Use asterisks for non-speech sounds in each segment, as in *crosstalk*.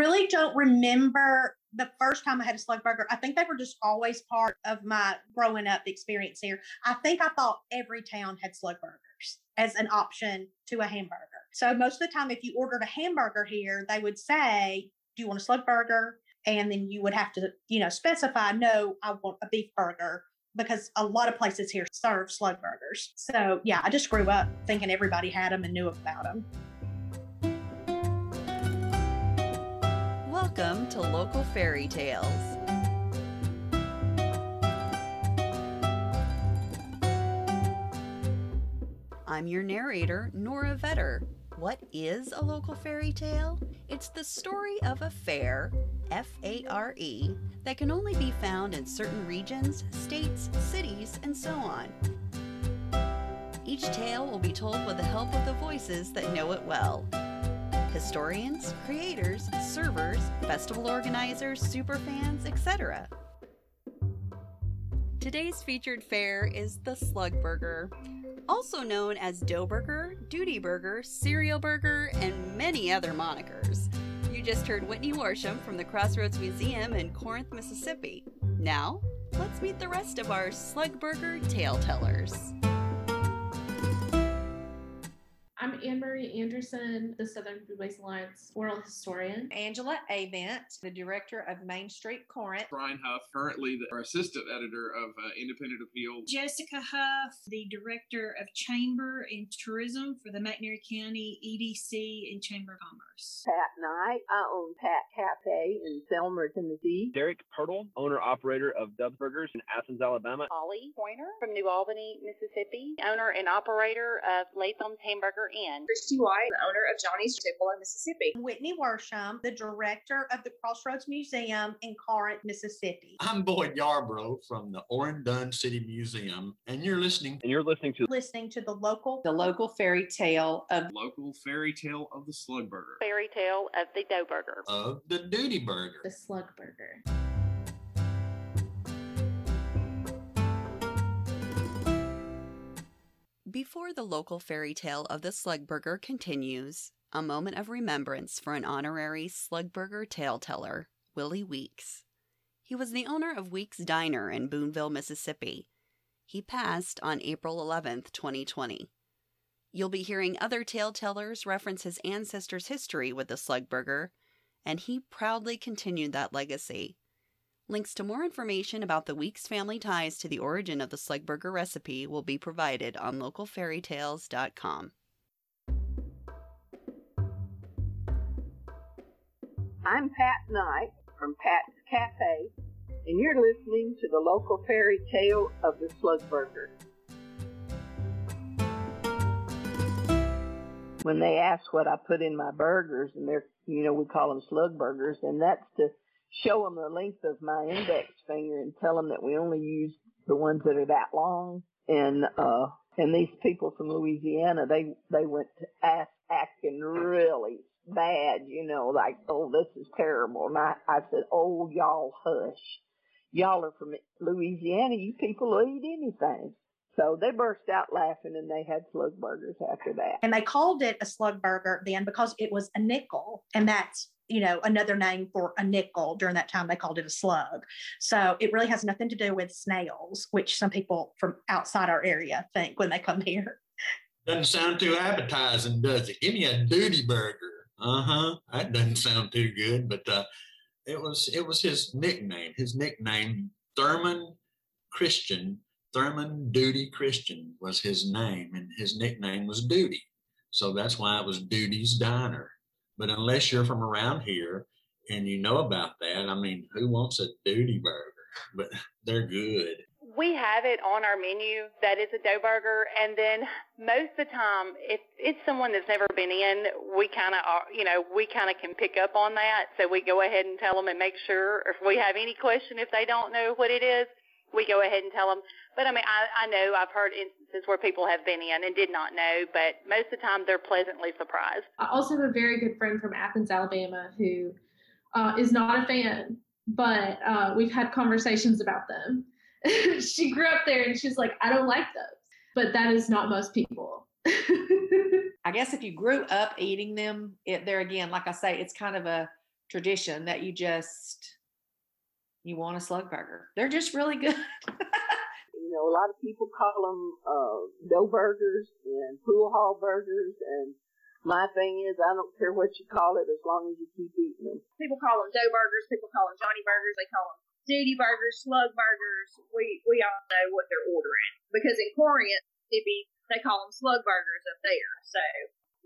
really don't remember the first time I had a slug burger. I think they were just always part of my growing up experience here. I think I thought every town had slug burgers as an option to a hamburger. So most of the time, if you ordered a hamburger here, they would say, Do you want a slug burger? And then you would have to, you know, specify, No, I want a beef burger because a lot of places here serve slug burgers. So yeah, I just grew up thinking everybody had them and knew about them. Welcome to Local Fairy Tales. I'm your narrator, Nora Vetter. What is a local fairy tale? It's the story of a fair, F A R E, that can only be found in certain regions, states, cities, and so on. Each tale will be told with the help of the voices that know it well historians, creators, servers, festival organizers, superfans, etc. Today's featured fare is the Slug Burger, also known as Dough Burger, Duty Burger, Cereal Burger, and many other monikers. You just heard Whitney Worsham from the Crossroads Museum in Corinth, Mississippi. Now, let's meet the rest of our Slug Burger tale tellers. I'm Anne Marie Anderson, the Southern Foodways Alliance oral historian. Angela Avent, the director of Main Street Corinth. Brian Huff, currently the assistant editor of uh, Independent Appeal. Jessica Huff, the director of Chamber and Tourism for the McNairy County EDC and Chamber of Commerce. Pat Knight, I own Pat Cafe in Selmer, Tennessee. Derek Pirtle, owner operator of Dubs Burgers in Athens, Alabama. Holly Pointer from New Albany, Mississippi, owner and operator of Latham's Hamburger Inn. Christy White, the owner of Johnny's Tupelo, Mississippi. Whitney Worsham, the director of the Crossroads Museum in Corinth, Mississippi. I'm Boyd Yarbrough from the Oren Dunn City Museum, and you're listening. And you're listening to listening to the local the local fairy tale of local fairy tale of the Slug Burger. Fairy tale of the Dough Burger. Of the Duty Burger. The Slug Burger. Before the local fairy tale of the Slugburger continues, a moment of remembrance for an honorary Slugburger tale teller, Willie Weeks. He was the owner of Weeks Diner in Booneville, Mississippi. He passed on April 11th, 2020. You'll be hearing other tale tellers reference his ancestors' history with the Slugburger, and he proudly continued that legacy. Links to more information about the Weeks family ties to the origin of the Slugburger recipe will be provided on localfairytales.com. I'm Pat Knight from Pat's Cafe, and you're listening to the local fairy tale of the Slugburger. When they ask what I put in my burgers, and they're, you know, we call them slug burgers, and that's to show them the length of my index finger and tell them that we only use the ones that are that long. And uh, and these people from Louisiana, they they went to ask, acting really bad, you know, like oh this is terrible. And I, I said, oh y'all hush, y'all are from Louisiana, you people will eat anything. So they burst out laughing and they had slug burgers after that. And they called it a slug burger then because it was a nickel. And that's you know, another name for a nickel. During that time, they called it a slug. So it really has nothing to do with snails, which some people from outside our area think when they come here. Doesn't sound too appetizing, does it? Give me a duty burger. Uh huh. That doesn't sound too good, but uh, it was it was his nickname. His nickname, Thurman Christian. Thurman Duty Christian was his name, and his nickname was Duty. So that's why it was Duty's Diner. But unless you're from around here and you know about that, I mean, who wants a duty burger? *laughs* But they're good. We have it on our menu that is a dough burger, and then most of the time, if it's someone that's never been in, we kind of, you know, we kind of can pick up on that. So we go ahead and tell them and make sure. If we have any question, if they don't know what it is, we go ahead and tell them. But I mean, I, I know I've heard instances where people have been in and did not know, but most of the time they're pleasantly surprised. I also have a very good friend from Athens, Alabama, who uh, is not a fan, but uh, we've had conversations about them. *laughs* she grew up there and she's like, I don't like those. But that is not most people. *laughs* I guess if you grew up eating them, it, there again, like I say, it's kind of a tradition that you just you want a slug burger. They're just really good. *laughs* You know, a lot of people call them uh, dough burgers and pool hall burgers, and my thing is, I don't care what you call it as long as you keep eating them. People call them dough burgers. People call them Johnny burgers. They call them duty burgers, slug burgers. We we all know what they're ordering because in Corinth, Mississippi, they call them slug burgers up there. So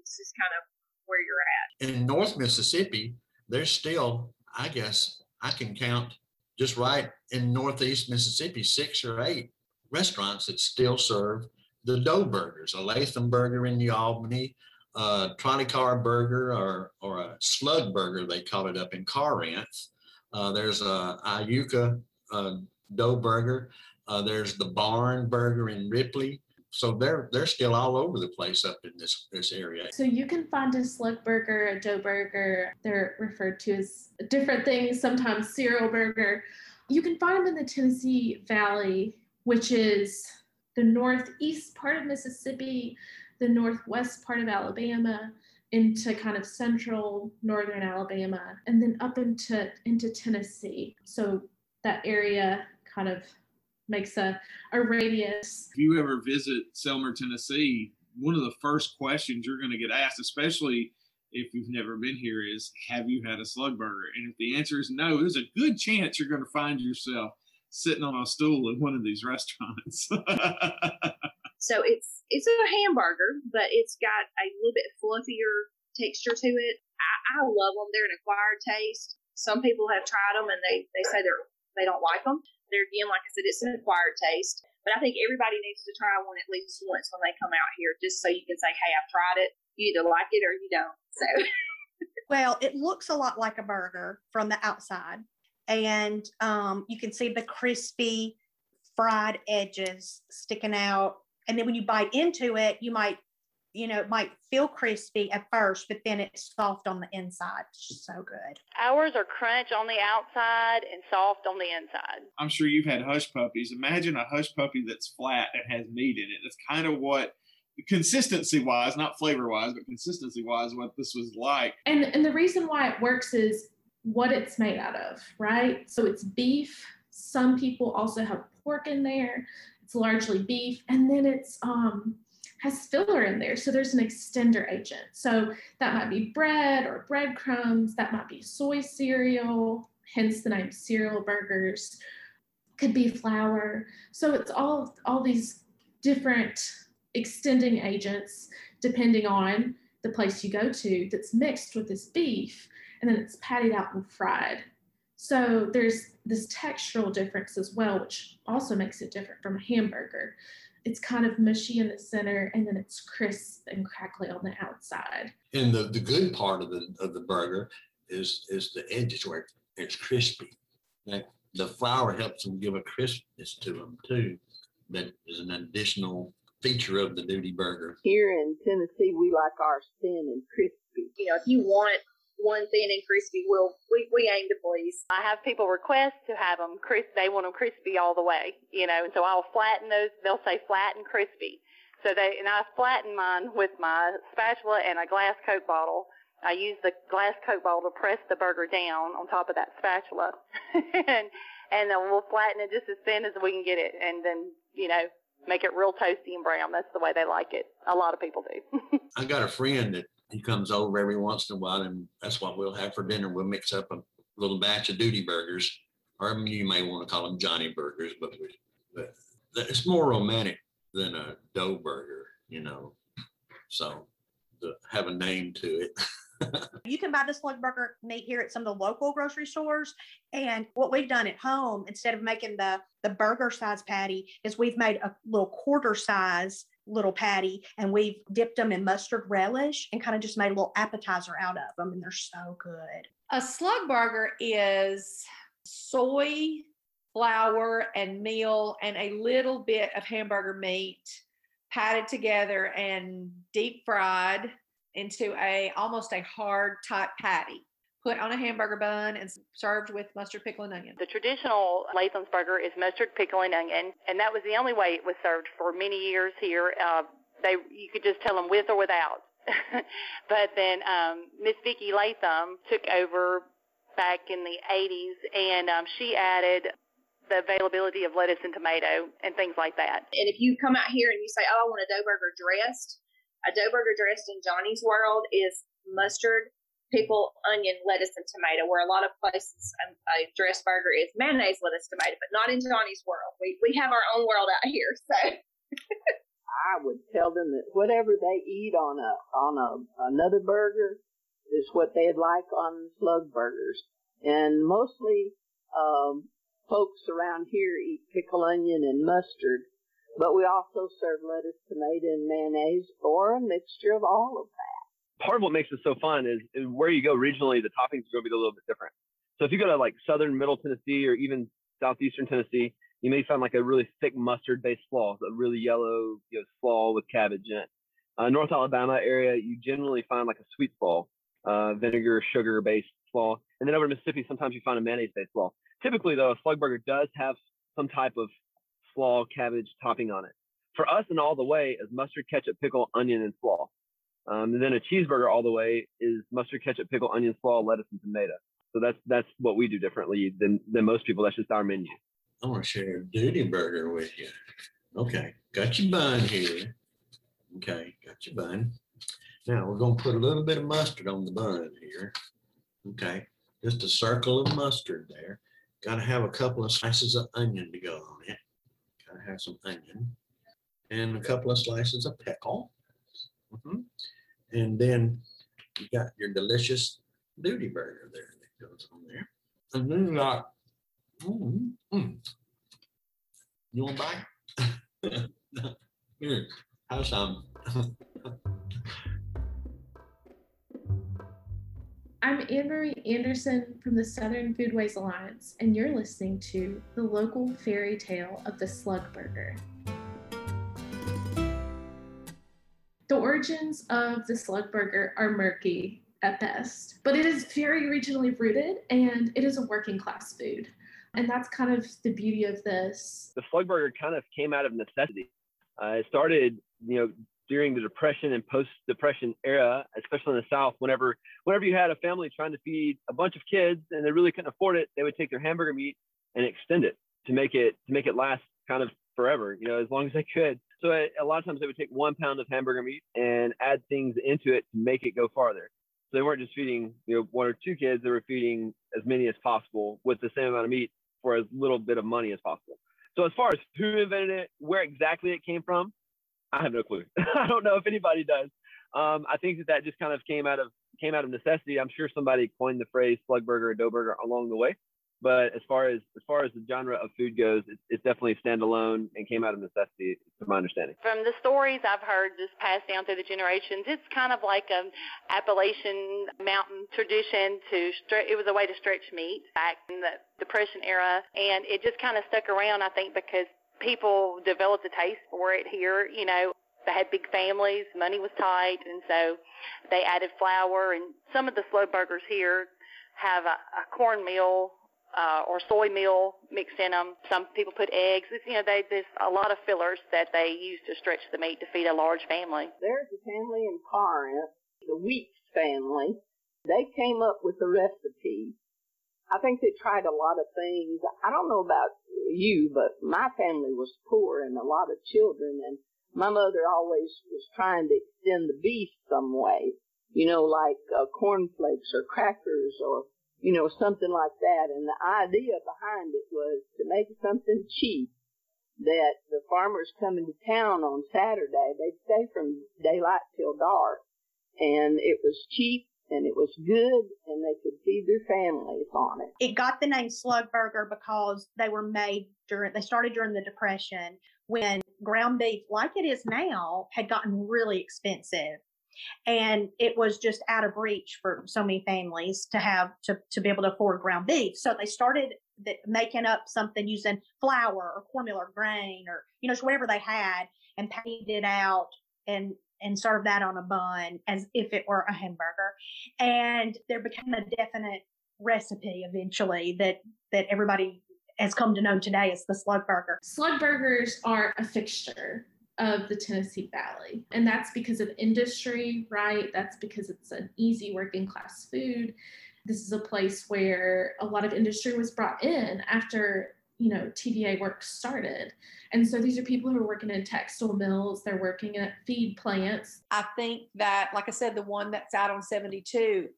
it's just kind of where you're at. In North Mississippi, there's still, I guess, I can count just right in Northeast Mississippi, six or eight restaurants that still serve the dough burgers, a Latham burger in New Albany, a trolley car burger, or, or a slug burger, they call it up in Corinth. Uh, there's a Iuka uh, dough burger. Uh, there's the Barn Burger in Ripley. So they're they're still all over the place up in this this area. So you can find a slug burger, a dough burger. They're referred to as different things. Sometimes cereal burger. You can find them in the Tennessee Valley, which is the northeast part of Mississippi, the northwest part of Alabama, into kind of central northern Alabama, and then up into into Tennessee. So that area kind of makes a, a radius. If you ever visit Selmer, Tennessee, one of the first questions you're going to get asked, especially if you've never been here, is Have you had a slug burger? And if the answer is no, there's a good chance you're going to find yourself sitting on a stool in one of these restaurants. *laughs* So it's it's a hamburger, but it's got a little bit fluffier texture to it. I, I love them. They're an acquired taste. Some people have tried them and they, they say they're they don't like them. They're again, like I said, it's an acquired taste. But I think everybody needs to try one at least once when they come out here, just so you can say, "Hey, I've tried it." You either like it or you don't. So. *laughs* Well, it looks a lot like a burger from the outside, and um, you can see the crispy fried edges sticking out. And then when you bite into it, you might, you know, it might feel crispy at first, but then it's soft on the inside. It's just so good. Ours are crunch on the outside and soft on the inside. I'm sure you've had hush puppies. Imagine a hush puppy that's flat and has meat in it. That's kind of what consistency wise, not flavor wise, but consistency wise, what this was like. And and the reason why it works is what it's made out of, right? So it's beef. Some people also have pork in there. It's largely beef, and then it's um has filler in there. So there's an extender agent. So that might be bread or breadcrumbs. That might be soy cereal, hence the name cereal burgers. Could be flour. So it's all all these different extending agents depending on the place you go to that's mixed with this beef and then it's patted out and fried. So there's this textural difference as well, which also makes it different from a hamburger. It's kind of mushy in the center and then it's crisp and crackly on the outside. And the, the good part of the of the burger is is the edges where it's crispy. Like the flour helps them give a crispness to them too. That is an additional feature of the duty burger. Here in Tennessee, we like our thin and crispy. You know, if you want one thin and crispy, we'll we, we aim to please. I have people request to have them crisp. They want them crispy all the way, you know, and so I'll flatten those. They'll say flat and crispy. So they and I flatten mine with my spatula and a glass Coke bottle. I use the glass Coke bottle to press the burger down on top of that spatula, *laughs* and and then we'll flatten it just as thin as we can get it, and then you know make it real toasty and brown. That's the way they like it. A lot of people do. *laughs* I got a friend that he comes over every once in a while, and that's what we'll have for dinner. We'll mix up a little batch of duty burgers, or you may want to call them Johnny burgers, but, we, but it's more romantic than a dough burger, you know. So to have a name to it. *laughs* You can buy the slug burger meat here at some of the local grocery stores. And what we've done at home, instead of making the, the burger size patty, is we've made a little quarter size little patty and we've dipped them in mustard relish and kind of just made a little appetizer out of them. And they're so good. A slug burger is soy, flour, and meal, and a little bit of hamburger meat patted together and deep fried into a almost a hard type patty. Put on a hamburger bun and served with mustard, pickle, and onion. The traditional Latham's burger is mustard, pickle, and onion, and that was the only way it was served for many years here. Uh, they you could just tell them with or without. *laughs* but then um, Miss Vicki Latham took over back in the 80s, and um, she added the availability of lettuce and tomato and things like that. And if you come out here and you say, "Oh, I want a dough burger dressed," a dough burger dressed in Johnny's world is mustard, pickle, onion, lettuce, and tomato. Where a lot of places um, a dressed burger is mayonnaise, lettuce, tomato, but not in Johnny's world. We we have our own world out here, so. I would tell them that whatever they eat on a on a another burger is what they'd like on slug burgers, and mostly um, folks around here eat pickle onion and mustard, but we also serve lettuce, tomato, and mayonnaise, or a mixture of all of that. Part of what makes it so fun is, is where you go regionally, the toppings are going to be a little bit different. So if you go to like southern middle Tennessee or even southeastern Tennessee, you may find like a really thick mustard based slaw, a really yellow you know, slaw with cabbage in it. Uh, North Alabama area, you generally find like a sweet slaw, uh, vinegar, sugar based slaw. And then over in Mississippi, sometimes you find a mayonnaise based slaw. Typically, though, a slug burger does have some type of slaw cabbage topping on it. For us, and all the way is mustard, ketchup, pickle, onion, and slaw. Um, and then a cheeseburger all the way is mustard, ketchup, pickle, onion, slaw, lettuce, and tomato. So that's that's what we do differently than than most people. That's just our menu. I want to share a duty burger with you. Okay, got your bun here. Okay, got your bun. Now we're gonna put a little bit of mustard on the bun here. Okay, just a circle of mustard there. Got to have a couple of slices of onion to go on it. Got to have some onion and a couple of slices of pickle. Mhm. And then you got your delicious duty burger there that goes on there. And then you got, mm, mm. you want to bite? *laughs* Here, have some. *laughs* I'm Marie Anderson from the Southern Foodways Alliance, and you're listening to the local fairy tale of the slug burger. The origins of the slug burger are murky at best, but it is very regionally rooted and it is a working class food. And that's kind of the beauty of this. The slug burger kind of came out of necessity. Uh, it started, you know, during the depression and post-depression era, especially in the South, whenever whenever you had a family trying to feed a bunch of kids and they really couldn't afford it, they would take their hamburger meat and extend it to make it to make it last kind of forever, you know, as long as they could. So a, a lot of times they would take one pound of hamburger meat and add things into it to make it go farther. So they weren't just feeding, you know, one or two kids; they were feeding as many as possible with the same amount of meat for as little bit of money as possible. So as far as who invented it, where exactly it came from, I have no clue. *laughs* I don't know if anybody does. Um, I think that that just kind of came out of came out of necessity. I'm sure somebody coined the phrase slug burger or dough burger along the way. But as far as as far as the genre of food goes, it's, it's definitely standalone and came out of necessity, to my understanding. From the stories I've heard just passed down through the generations, it's kind of like an Appalachian mountain tradition to stre- it was a way to stretch meat back in the Depression era, and it just kind of stuck around. I think because people developed a taste for it here. You know, they had big families, money was tight, and so they added flour. And some of the slug burgers here have a, a cornmeal uh, or soy meal mixed in them. Some people put eggs. It's, you know, they, there's a lot of fillers that they use to stretch the meat to feed a large family. There's a family in Corinth, the Weeks family. They came up with the recipe. I think they tried a lot of things. I don't know about you, but my family was poor and a lot of children, and my mother always was trying to extend the beef some way, you know, like uh, cornflakes or crackers or you know, something like that. And the idea behind it was to make something cheap that the farmers coming to town on Saturday, they'd stay from daylight till dark. And it was cheap and it was good and they could feed their families on it. It got the name slug burger because they were made during, they started during the Depression when ground beef, like it is now, had gotten really expensive and it was just out of reach for so many families to have to, to be able to afford ground beef. So they started making up something using flour or cornmeal or grain or you know whatever they had and paid it out and and served that on a bun as if it were a hamburger. And there became a definite recipe eventually that that everybody has come to know today as the slug burger. Slug burgers are a fixture of the Tennessee Valley. And that's because of industry, right? That's because it's an easy working class food. This is a place where a lot of industry was brought in after you know TVA work started. And so these are people who are working in textile mills, they're working at feed plants. I think that, like I said, the one that's out on 72,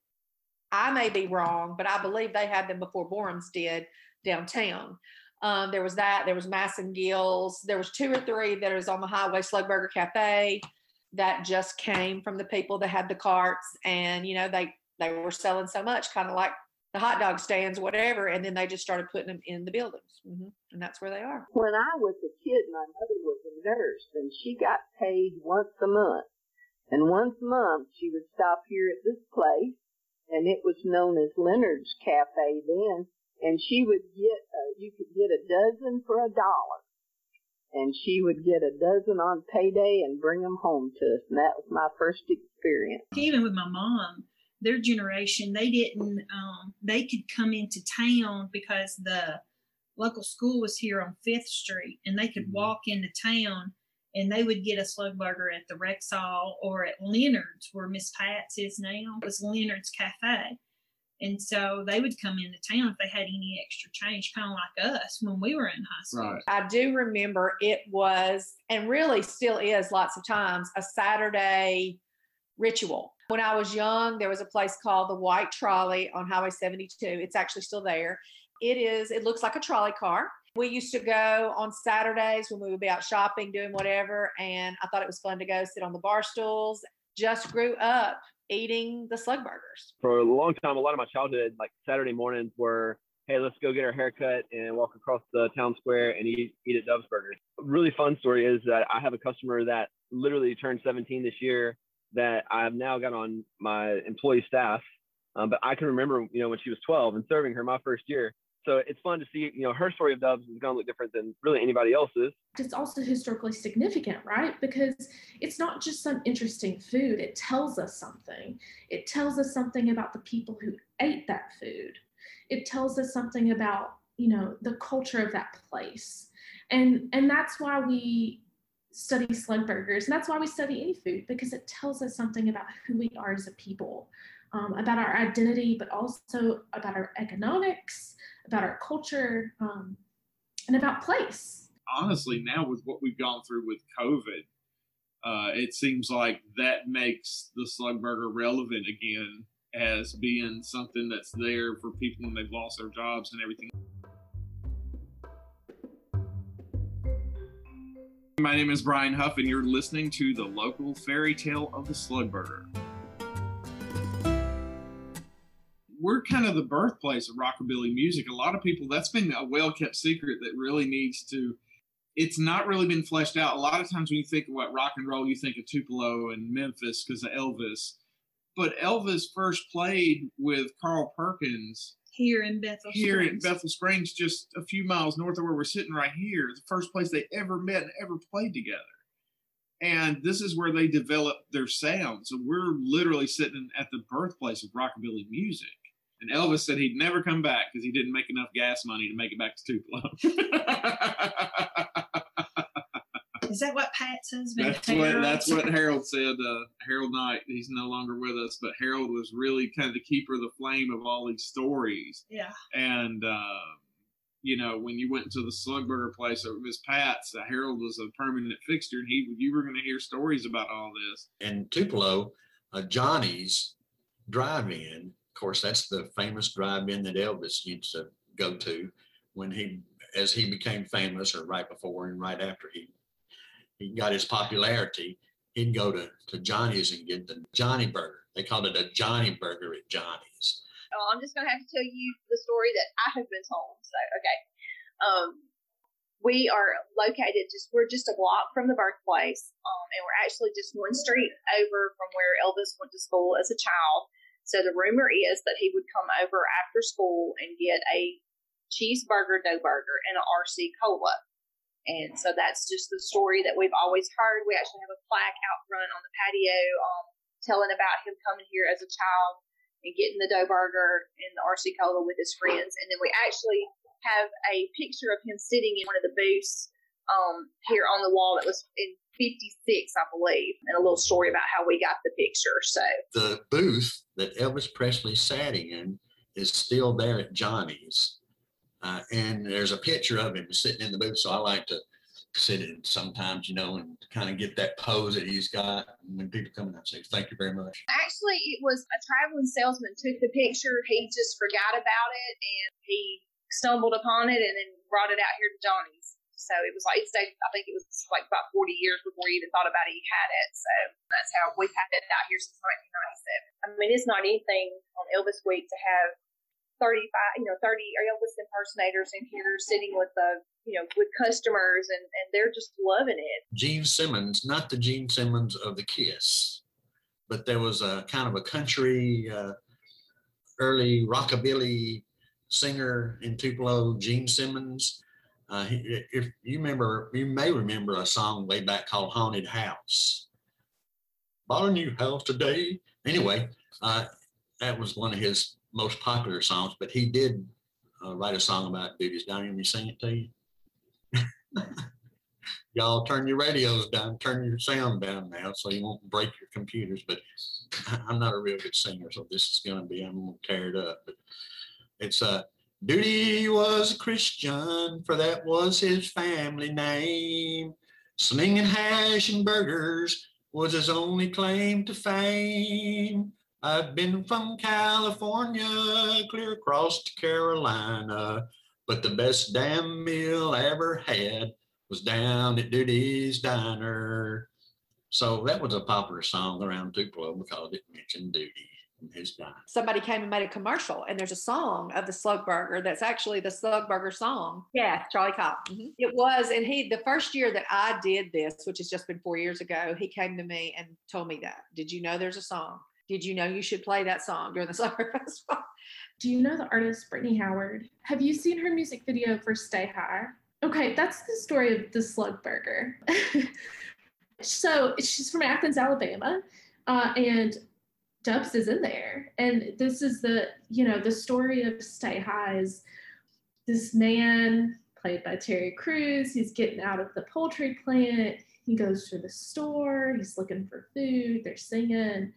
I may be wrong, but I believe they had them before Borroum's did downtown. Um, there was that. There was Mass and Gills. There was two or three that is on the highway. Slug Burger Cafe that just came from the people that had the carts, and you know they they were selling so much, kind of like the hot dog stands, whatever, and then they just started putting them in the buildings, mm-hmm. and that's where they are. When I was a kid, my mother was a nurse, and she got paid once a month. And once a month, she would stop here at this place, and it was known as Leonard's Cafe then, and she would get, uh, you could get a dozen for a dollar. And she would get a dozen on payday and bring them home to us. And that was my first experience. Even with my mom, their generation, they didn't, um, they could come into town because the local school was here on Fifth Street and they could Mm-hmm. walk into town and they would get a slug burger at the Rexall or at Leonard's, where Miss Pat's is now. It was Leonard's Cafe. And so they would come into town if they had any extra change, kind of like us when we were in high school. Right. I do remember it was, and really still is lots of times, a Saturday ritual. When I was young, there was a place called the White Trolley on Highway 72. It's actually still there. It is, it looks like a trolley car. We used to go on Saturdays when we would be out shopping, doing whatever. And I thought it was fun to go sit on the bar stools. Just grew up eating the slug burgers. For a long time, a lot of my childhood, like Saturday mornings, were hey, let's go get our haircut and walk across the town square and eat eat at Dub's Burgers. A really fun story is that I have a customer that literally turned 17 this year that I've now got on my employee staff. Um, but I can remember, you know, when she was 12 and serving her my first year. So it's fun to see, you know, her story of Dub's is going to look different than really anybody else's. It's also historically significant, right? Because it's not just some interesting food, it tells us something. It tells us something about the people who ate that food. It tells us something about, you know, the culture of that place. And and that's why we study slug burgers and that's why we study any food because it tells us something about who we are as a people um, about our identity but also about our economics about our culture um, and about place honestly, now with what we've gone through with COVID, uh, it seems like that makes the slug burger relevant again as being something that's there for people when they've lost their jobs and everything. My name is Brian Huff, and you're listening to the local fairy tale of the slug We're kind of the birthplace of rockabilly music. A lot of people, that's been a well kept secret that really needs to it's not really been fleshed out. A lot of times when you think of what rock and roll, you think of Tupelo and Memphis because of Elvis. But Elvis first played with Carl Perkins Here in Bethel here in Springs. Bethel Springs, just a few miles north of where we're sitting right here. The first place they ever met and ever played together. And this is where they developed their sound. So we're literally sitting at the birthplace of rockabilly music. And Elvis said he'd never come back because he didn't make enough gas money to make it back to Tupelo. *laughs* Is that what Pat's husband? That's what Harold that's what Harold said. Uh, Harold Knight, he's no longer with us, but Harold was really kind of the keeper of the flame of all these stories. Yeah. And uh, you know, when you went to the Slugburger place over Miss Pat's, uh, Harold was a permanent fixture, and he you were going to hear stories about all this. And Tupelo, uh, Johnny's Drive-In. Course, that's the famous drive-in that Elvis used to go to when he, as he became famous, or right before and right after he he got his popularity. He'd go to, to Johnny's and get the Johnny Burger. They called it a Johnny Burger at Johnny's. Oh, I'm just gonna have to tell you the story that I have been told. So okay, um, we are located just we're just a block from the birthplace, um, and we're actually just one street over from where Elvis went to school as a child. So the rumor is that he would come over after school and get a cheeseburger, dough burger, and an RC cola. And so that's just the story that we've always heard. We actually have a plaque out front on the patio um, telling about him coming here as a child and getting the dough burger and the RC cola with his friends. And then we actually have a picture of him sitting in one of the booths um, here on the wall that was in 56, I believe, and a little story about how we got the picture. So The booth that Elvis Presley sat in is still there at Johnny's. Uh, and there's a picture of him sitting in the booth. So I like to sit in sometimes, you know, and kind of get that pose that he's got. And when people come in, I say, thank you very much. Actually, it was a traveling salesman took the picture. He just forgot about it and he stumbled upon it and then brought it out here to Johnny's. So it was like it stayed. I think it was like about forty years before he even thought about it. He had it. So that's how we've had it out here since 1997. I mean, it's not anything on Elvis Week to have 35, you know, 30 Elvis impersonators in here sitting with the, you know, with customers and, and they're just loving it. Gene Simmons, not the Gene Simmons of the Kiss, but there was a kind of a country, uh, early rockabilly singer in Tupelo, Gene Simmons. Uh, if you remember, you may remember a song way back called Haunted House. Bought a new house today. Anyway, uh, that was one of his most popular songs, but he did uh, write a song about duties. Down here, me sing it to you. *laughs* Y'all turn your radios down, turn your sound down now so you won't break your computers. But *laughs* I'm not a real good singer, so this is going to be, I'm going to tear it up. But it's uh, Duty was a Christian, for that was his family name. Slinging hash and burgers was his only claim to fame. I've been from California clear across to Carolina, but the best damn meal I ever had was down at Duty's Diner. So that was a popular song around Tupelo because it mentioned Duty and his somebody came and made a commercial and there's a song of the slug burger that's actually the slug burger song yeah charlie cobb Mhm. it was and he the first year that i did this which has just been four years ago he came to me and told me that did you know there's a song did you know you should play that song during the *laughs* summer festival Do you know the artist Brittany Howard? Have you seen her music video for Stay High? Okay, that's the story of the Slug Burger. *laughs* so she's from Athens, Alabama, uh, and Dubs is in there, and this is the you know the story of Stay High is this man played by Terry Crews. He's getting out of the poultry plant. He goes to the store. He's looking for food. They're singing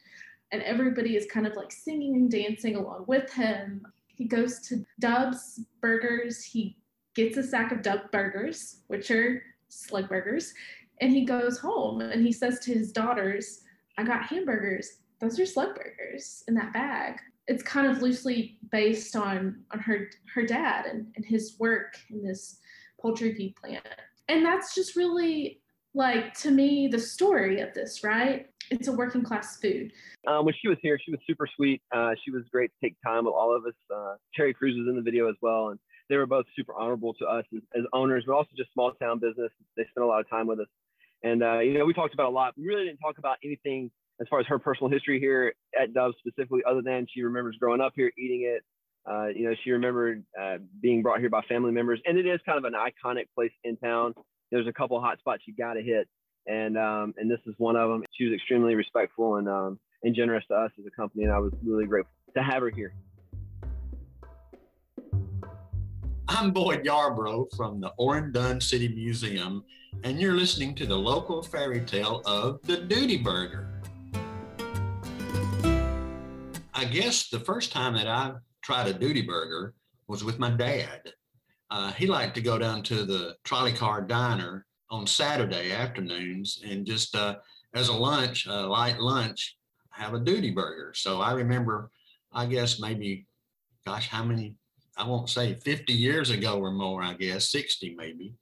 and everybody is kind of like singing and dancing along with him. He goes to Dub's Burgers. He gets a sack of Dub Burgers, which are slug burgers, and he goes home and he says to his daughters, I got hamburgers. Those are slug burgers in that bag. It's kind of loosely based on on her her dad and, and his work in this poultry feed plant. And that's just really like to me the story of this, right? It's a working class food. Um, when she was here, she was super sweet. Uh, she was great to take time with all of us. Uh, Terry Crews was in the video as well, and they were both super honorable to us as, as owners, but also just small town business. They spent a lot of time with us, and uh, you know we talked about a lot. We really didn't talk about anything as far as her personal history here at Dub specifically, other than she remembers growing up here, eating it. Uh, you know, she remembered uh, being brought here by family members, and it is kind of an iconic place in town. There's a couple hot spots you got to hit, and um, and this is one of them. She was extremely respectful and um, and generous to us as a company, and I was really grateful to have her here. I'm Boyd Yarbrough from the Oren Dunn City Museum, and you're listening to the local fairy tale of the Duty Burger. I guess the first time that I tried a Duty Burger was with my dad. Uh, he liked to go down to the trolley car diner on Saturday afternoons and just uh, as a lunch, a light lunch, have a Duty Burger. So I remember, I guess maybe, gosh, how many I won't say 50 years ago or more, I guess, 60 maybe,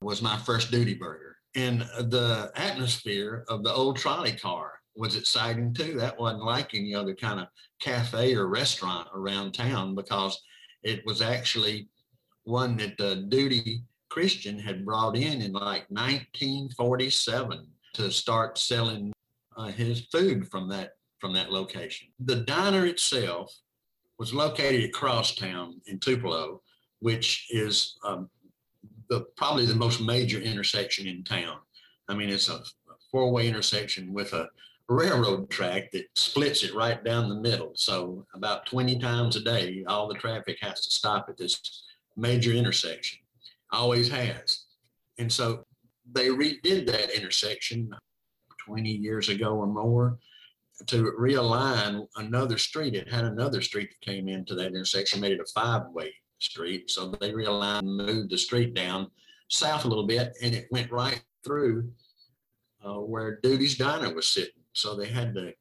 was my first duty burger. And the atmosphere of the old trolley car was exciting too. That wasn't like any other kind of cafe or restaurant around town because it was actually one that the duty Christian had brought in in like 1947 to start selling uh, his food from that from that location. The diner itself was located across town in Tupelo, which is um, the probably the most major intersection in town. I mean, it's a, a four-way intersection with a railroad track that splits it right down the middle. So about 20 times a day, all the traffic has to stop at this major intersection. Always has. And so they redid that intersection 20 years ago or more to realign another street. It had another street that came into that intersection, made it a five-way street. So they realigned, moved the street down south a little bit, and it went right through uh, where Duty's Diner was sitting. So they had to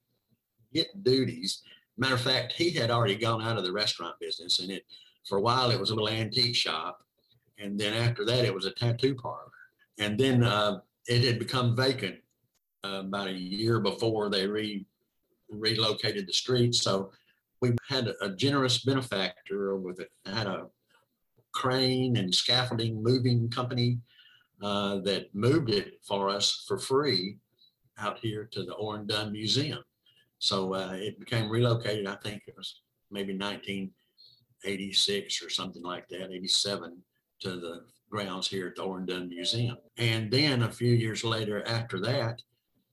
get duties. Matter of fact, he had already gone out of the restaurant business, and it for a while it was a little antique shop, and then after that it was a tattoo parlor, and then uh, it had become vacant uh, about a year before they re relocated the street. So we had a, generous benefactor with it, had a crane and scaffolding moving company uh, that moved it for us for free out here to the Oren Dunn Museum. So uh, it became relocated. I think it was maybe 1986 or something like that, 87 to the grounds here at the Oren Dunn Museum. And then a few years later after that,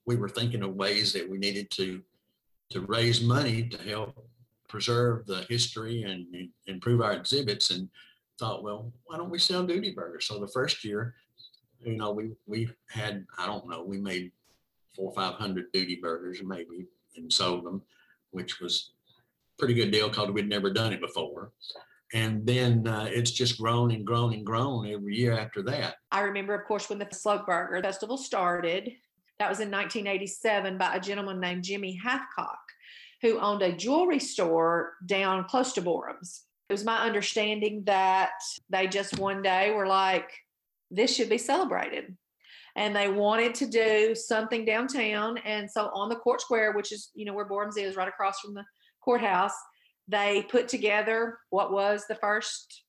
we were thinking of ways that we needed to to raise money to help preserve the history and, improve our exhibits and thought, well, why don't we sell duty burgers? So the first year, you know, we we had, I don't know, we made four or five hundred duty burgers maybe and sold them, which was pretty good deal because we'd never done it before. And then uh, it's just grown and grown and grown every year after that. I remember, of course, when the Slug Burger Festival started, that was in 1987 by a gentleman named Jimmy Hathcock, who owned a jewelry store down close to Borroum's. It was my understanding that they just one day were like, this should be celebrated. And they wanted to do something downtown. And so on the court square, which is, you know, where Borroum's is, right across from the courthouse, they put together what was the first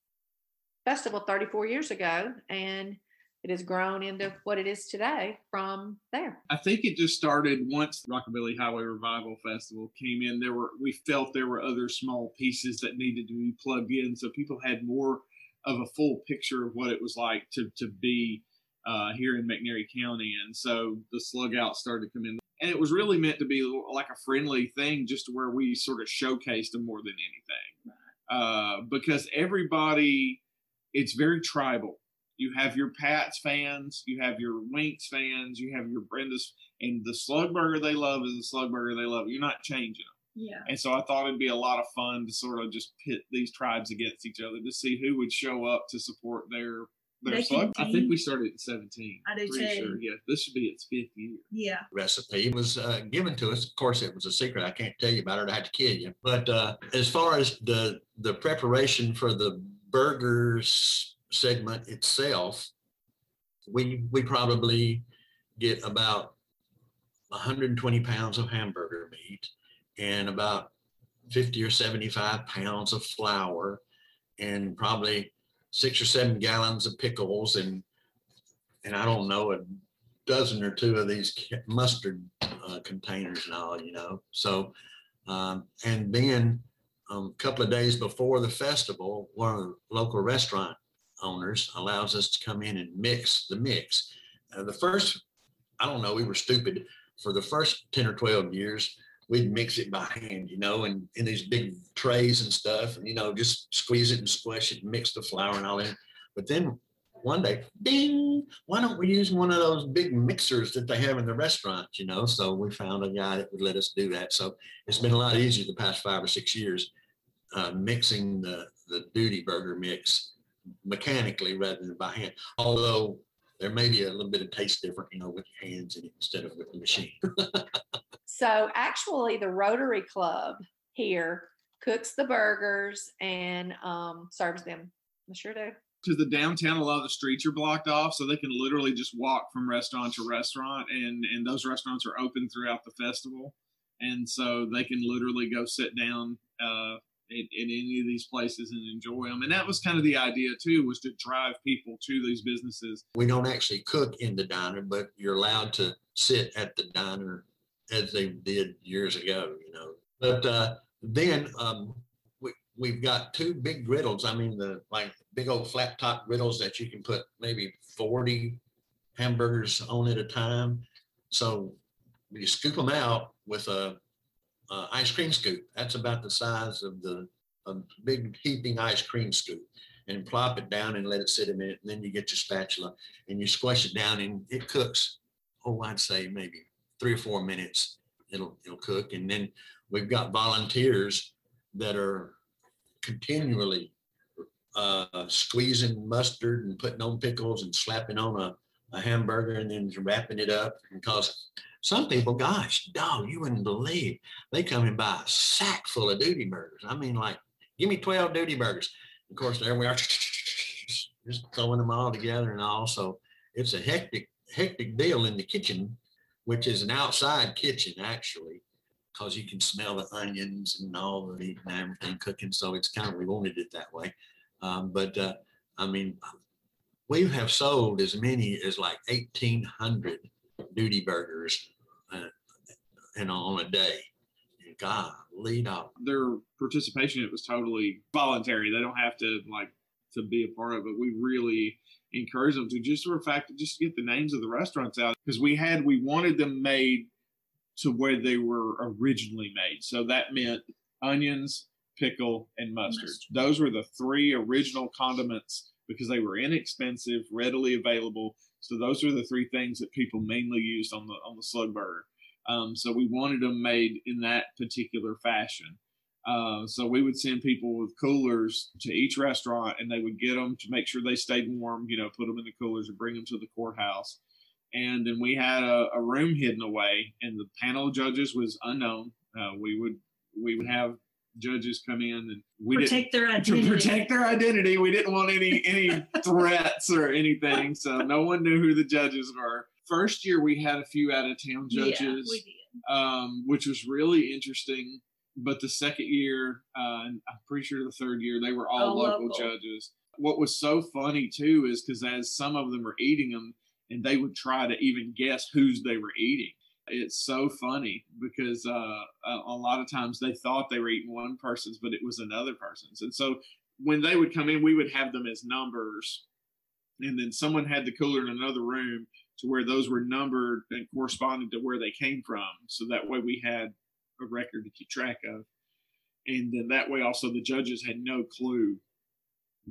festival 34 years ago. And it has grown into what it is today from there. I think it just started once Rockabilly Highway Revival Festival came in. There were we felt there were other small pieces that needed to be plugged in, so people had more of a full picture of what it was like to to be uh, here in McNairy County, and so the slug out started to come in. And it was really meant to be like a friendly thing, just where we sort of showcased them more than anything, uh, because everybody, it's very tribal you have your Pats fans, you have your Winks fans, you have your Brenda's, and the slug burger they love is the slug burger they love. You're not changing them. Yeah. And so I thought it'd be a lot of fun to sort of just pit these tribes against each other to see who would show up to support their their They slug. I think we started at 17. I do Pretty too. Sure. Yeah, this should be its fifth year. Yeah. recipe was uh, given to us. Of course, it was a secret. I can't tell you about it. I had to kill you. But uh, as far as the the preparation for the burgers segment itself, we we probably get about 120 pounds of hamburger meat and about 50 or 75 pounds of flour and probably six or seven gallons of pickles and and I don't know a dozen or two of these mustard uh, containers and all, you know. So, um, and then um, a couple of days before the festival, one of the local restaurant owners allows us to come in and mix the mix. Uh, the first, I don't know, we were stupid. For the first 10 or 12 years, we'd mix it by hand, you know, and in these big trays and stuff, and, you know, just squeeze it and squish it and mix the flour and all that. But then one day, ding, why don't we use one of those big mixers that they have in the restaurants, you know? So we found a guy that would let us do that. So it's been a lot easier the past five or six years uh, mixing the, the duty burger mix mechanically rather than by hand. Although there may be a little bit of taste different, you know, with your hands in it instead of with the machine. *laughs* So actually, the Rotary Club here cooks the burgers and um, serves them. I sure do. to the downtown a lot of the streets are blocked off so they can literally just walk from restaurant to restaurant and and those restaurants are open throughout the festival and so they can literally go sit down uh in, in any of these places and enjoy them and that was kind of the idea too was to drive people to these businesses we don't actually cook in the diner, but you're allowed to sit at the diner as they did years ago, you know. But uh, then um, we, we've got two big griddles. I mean, the like big old flat top griddles that you can put maybe 40 hamburgers on at a time. So you scoop them out with a, a ice cream scoop. That's about the size of the a big heaping ice cream scoop and plop it down and let it sit a minute. And then you get your spatula and you squash it down and it cooks, oh, I'd say maybe three or four minutes it'll it'll cook, and then we've got volunteers that are continually uh, squeezing mustard and putting on pickles and slapping on a, a hamburger and then wrapping it up And because some people, gosh, dog, you wouldn't believe they come and buy a sack full of Dudie burgers. I mean, like, give me 12 Dudie burgers. Of course, there we are, *laughs* just throwing them all together and all. So it's a hectic, hectic deal in the kitchen, which is an outside kitchen actually, because you can smell the onions and all the meat and everything cooking. So it's kind of, we wanted it that way. Um, but uh, I mean, we have sold as many as like 1,800 Dudie burgers uh, and on a day. God, lead off. Their participation it was totally voluntary. They don't have to like to be a part of it. We really encourage them to just for a fact just get the names of the restaurants out because we had we wanted them made to where they were originally made. So that meant onions, pickle, and mustard. mustard. Those were the three original condiments because they were inexpensive, readily available. So those are the three things that people mainly used on the on the slug burger. Um, so we wanted them made in that particular fashion. Uh, so we would send people with coolers to each restaurant, and they would get them to make sure they stayed warm. You know, put them in the coolers and bring them to the courthouse. And then we had a, a room hidden away, and the panel of judges was unknown. Uh, we would we would have judges come in and we protect their *laughs* identity. To protect their identity. We didn't want any any *laughs* threats or anything, so no one knew who the judges were. First year we had a few out of town judges, yeah, um, which was really interesting. But the second year, uh, and I'm pretty sure the third year, they were all, local, local judges. What was so funny too is because as some of them were eating them, and they would try to even guess whose they were eating it's so funny because uh, a, a, lot of times they thought they were eating one person's, but it was another person's. And so when they would come in, we would have them as numbers, and then someone had the cooler in another room to where those were numbered and corresponded to where they came from. So that way we had a record to keep track of, and then that way also the judges had no clue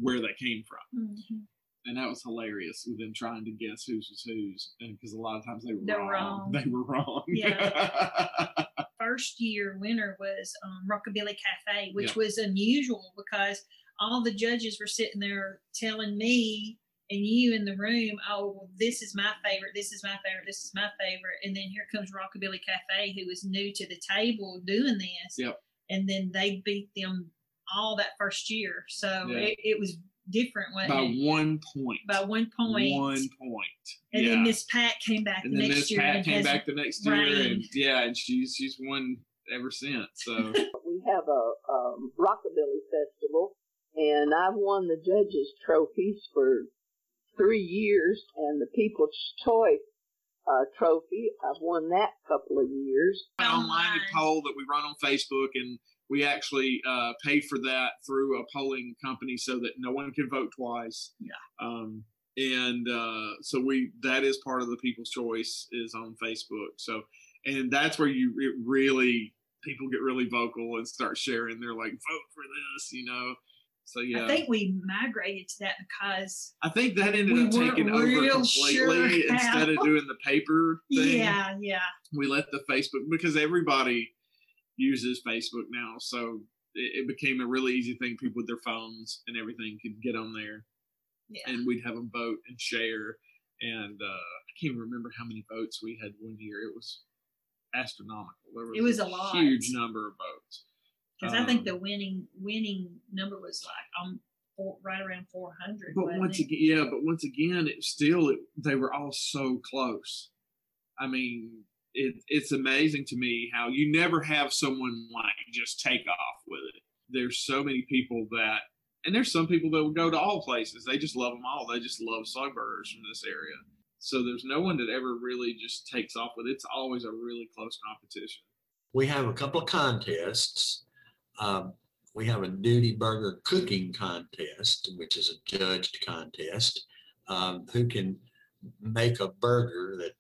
where they came from. Mm-hmm and that was hilarious with them trying to guess whose was whose, and because a lot of times they were wrong. wrong. They were wrong. Yeah. *laughs* First year winner was um, Rockabilly Cafe, which Yeah. was unusual because all the judges were sitting there telling me and you in the room, oh, well, this is my favorite, this is my favorite, this is my favorite, and then here comes Rockabilly Cafe, who was new to the table doing this, Yep. and then they beat them all that first year, so Yeah. it, it was different. wasn't By it? one point. by one point. One point. And yeah. then Miss Pat came back and the then next Miss year. Pat and came back the next year, and yeah, and she's she's won ever since. So *laughs* we have a um, rockabilly festival, and I've won the judges' trophies for three years, and the People's Choice uh, trophy. I've won that couple of years. an online poll that we run on Facebook, and we actually uh, pay for that through a polling company so that no one can vote twice. Yeah. Um, and uh, so we that is part of the People's Choice is on Facebook. So and that's where you it really people get really vocal and start sharing. They're like, vote for this, you know. So yeah, I think we migrated to that because I think that ended we up taking over completely sure instead of doing the paper *laughs* thing. yeah, yeah. We let the Facebook because everybody uses Facebook now, so it, it became a really easy thing. People with their phones and everything could get on there, Yeah. and we'd have them vote and share. And uh, I can't even remember how many votes we had one year. It was astronomical. There was It was a lot. huge number of votes. Because I think Um, the winning winning number was like um four, right around four hundred. But once again, yeah, but once again, it still it, they were all so close. I mean, it, it's amazing to me how you never have someone like just take off with it. There's so many people that, and there's some people that will go to all places. They just love them all. They just love slug burgers from this area. So there's no one that ever really just takes off with it. It's always a really close competition. We have a couple of contests. Um, we have a Dudie burger cooking contest, which is a judged contest. Um, who can make a burger that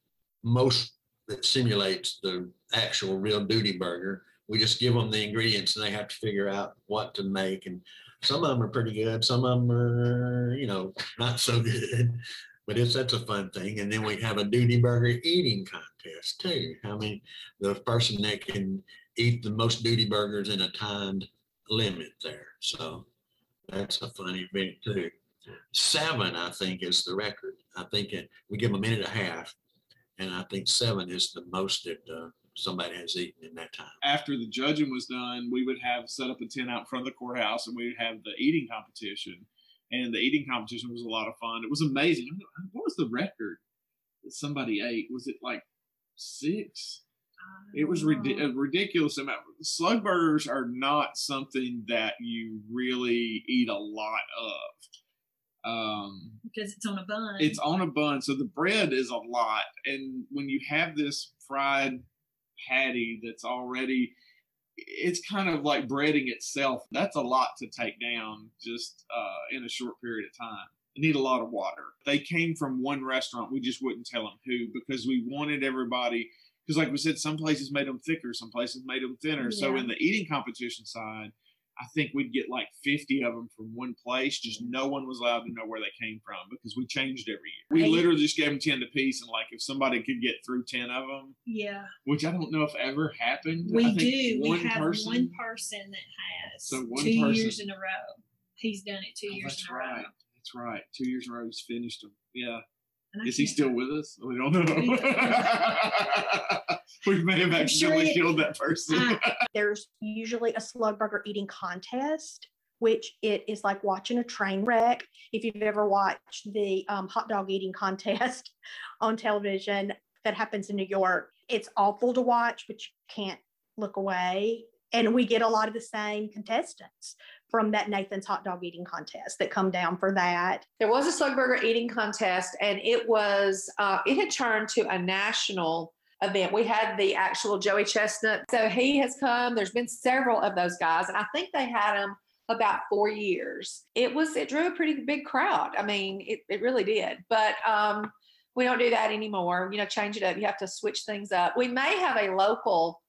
most that simulates the actual real Dudie burger? We just give them the ingredients and they have to figure out what to make. And some of them are pretty good. Some of them are, you know, not so good. But it's that's a fun thing. And then we have a Dudie burger eating contest too. I mean, the person that can eat the most Dudie burgers in a timed limit there. So that's a fun event too. Seven, I think, is the record. I think it, we give them a minute and a half, and I think seven is the most that uh, somebody has eaten in that time. After the judging was done, we would have set up a tent out in front of the courthouse, and we would have the eating competition. And the eating competition was a lot of fun. It was amazing. What was the record that somebody ate? Was it like six? It was rid- a ridiculous amount. Slug burgers are not something that you really eat a lot of. Um, because it's on a bun. it's on a bun, so the bread is a lot. And when you have this fried patty that's already, it's kind of like breading itself. That's a lot to take down just uh, in a short period of time. They need a lot of water. They came from one restaurant. We just wouldn't tell them who because we wanted everybody. Because, like we said, some places made them thicker, some places made them thinner. So, in the eating competition side, I think we'd get like 50 of them from one place. Just no one was allowed to know where they came from because we changed every year. We literally just gave them 10 apiece. And like if somebody could get through 10 of them, yeah, which I don't know if ever happened. we do. We have person- one person that has So one two years in a row. He's done it two Oh, years in a row. right. That's right. Two years in a row, he's finished them. Yeah. Is he still with us? We don't know. *laughs* we may have accidentally killed that person. *laughs* there's usually a slug burger eating contest which it is like watching a train wreck if you've ever watched the um, hot dog eating contest *laughs* on television that happens in new york it's awful to watch but you can't look away and we get a lot of the same contestants from that nathan's hot dog eating contest that come down for that There was a slug burger eating contest, and it was uh, it had turned to a national event. We had the actual Joey Chestnut, so he has come. There's been several of those guys, and I think they had him about four years. It was it drew a pretty big crowd. I mean, it, it really did. But um, we don't do that anymore. You know, change it up. You have to switch things up. We may have a local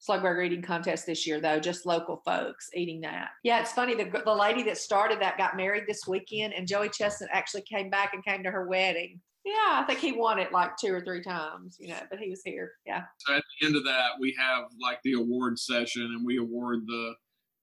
slug burger eating contest this year though just local folks eating that. Yeah it's funny the, the lady that started that got married this weekend and joey chestnut actually came back and came to her wedding. Yeah i think he won it like two or three times you know but he was here yeah. So at the end of that, we have like the award session, and we award the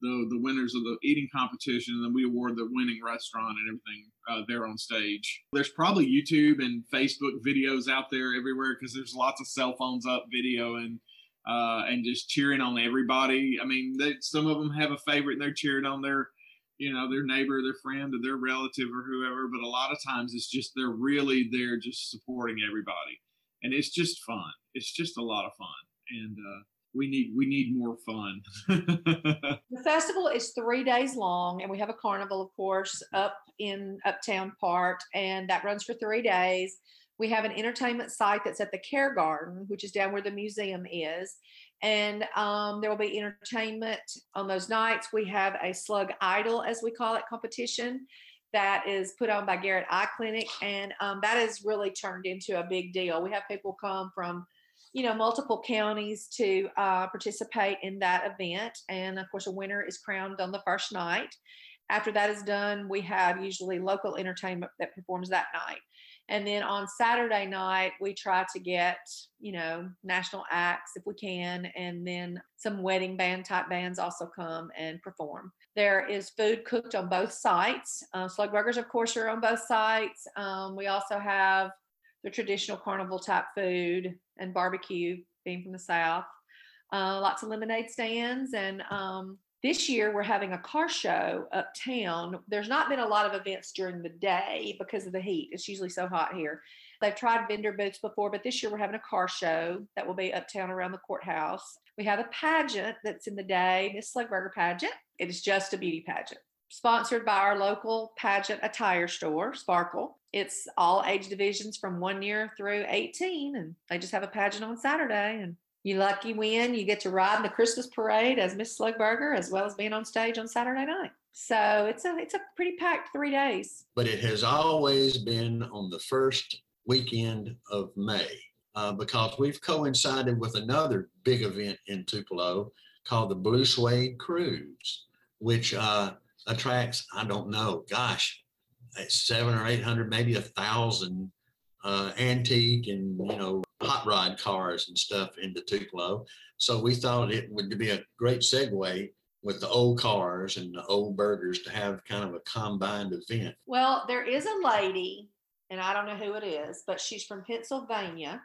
the the winners of the eating competition, and then we award the winning restaurant and everything uh, there on stage. There's probably YouTube and Facebook videos out there everywhere because there's lots of cell phones up video and uh, and just cheering on everybody. I mean, they, some of them have a favorite and they're cheering on their you know their neighbor, their friend, or their relative or whoever. But a lot of times it's just they're really there just supporting everybody, and it's just fun. It's just a lot of fun, and uh, we need we need more fun. *laughs* The festival is three days long, and we have a carnival, of course, up in Uptown Park, and that runs for three days. We have an entertainment site that's at the Care Garden, which is down where the museum is. And um, there will be entertainment on those nights. We have a Slug Idol, as we call it, competition that is put on by Garrett Eye Clinic. And um, that has really turned into a big deal. We have people come from you know, multiple counties to uh, participate in that event. And of course, a winner is crowned on the first night. After that is done, we have usually local entertainment that performs that night. And then on Saturday night, we try to get, you know, national acts if we can. And then some wedding band type bands also come and perform. There is food cooked on both sites. Uh, Slug Burgers, of course, are on both sites. Um, we also have the traditional carnival type food and barbecue being from the south uh, lots of lemonade stands and um, this year we're having a car show uptown. There's not been a lot of events during the day because of the heat. It's usually so hot here. They've tried vendor booths before but this year we're having a car show that will be uptown around the courthouse. We have a pageant that's in the day miss slugburger pageant. It is just a beauty pageant. Sponsored by our local pageant attire store, Sparkle. It's all age divisions from one year through 18, and they just have a pageant on Saturday. And you lucky win, you get to ride in the Christmas parade as Miss Slugburger, as well as being on stage on Saturday night. So it's a it's a pretty packed three days. but it has always been on the first weekend of May uh, because we've coincided with another big event in Tupelo called the Blue Suede Cruise, which uh, attracts, I don't know, gosh, seven or 800, maybe a thousand uh, antique and you know hot rod cars and stuff into Tupelo. So we thought it would be a great segue with the old cars and the old burgers to have kind of a combined event. Well, there is a lady, and I don't know who it is, but she's from Pennsylvania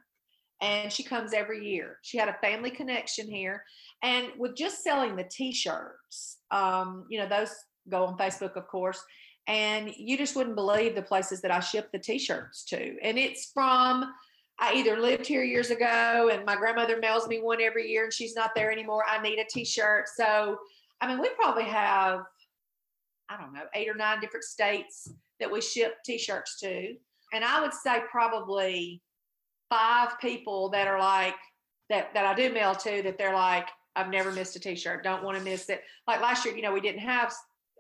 and she comes every year. She had a family connection here. And with just selling the t shirts, um, you know, those go on Facebook, of course. And you just wouldn't believe the places that I ship the t shirts to. And it's from, I either lived here years ago and my grandmother mails me one every year and she's not there anymore. I need a t shirt. So, I mean, we probably have, I don't know, eight or nine different states that we ship t shirts to. And I would say probably five people that are like, that, that I do mail to that they're like, I've never missed a t shirt, don't want to miss it. Like last year, you know, we didn't have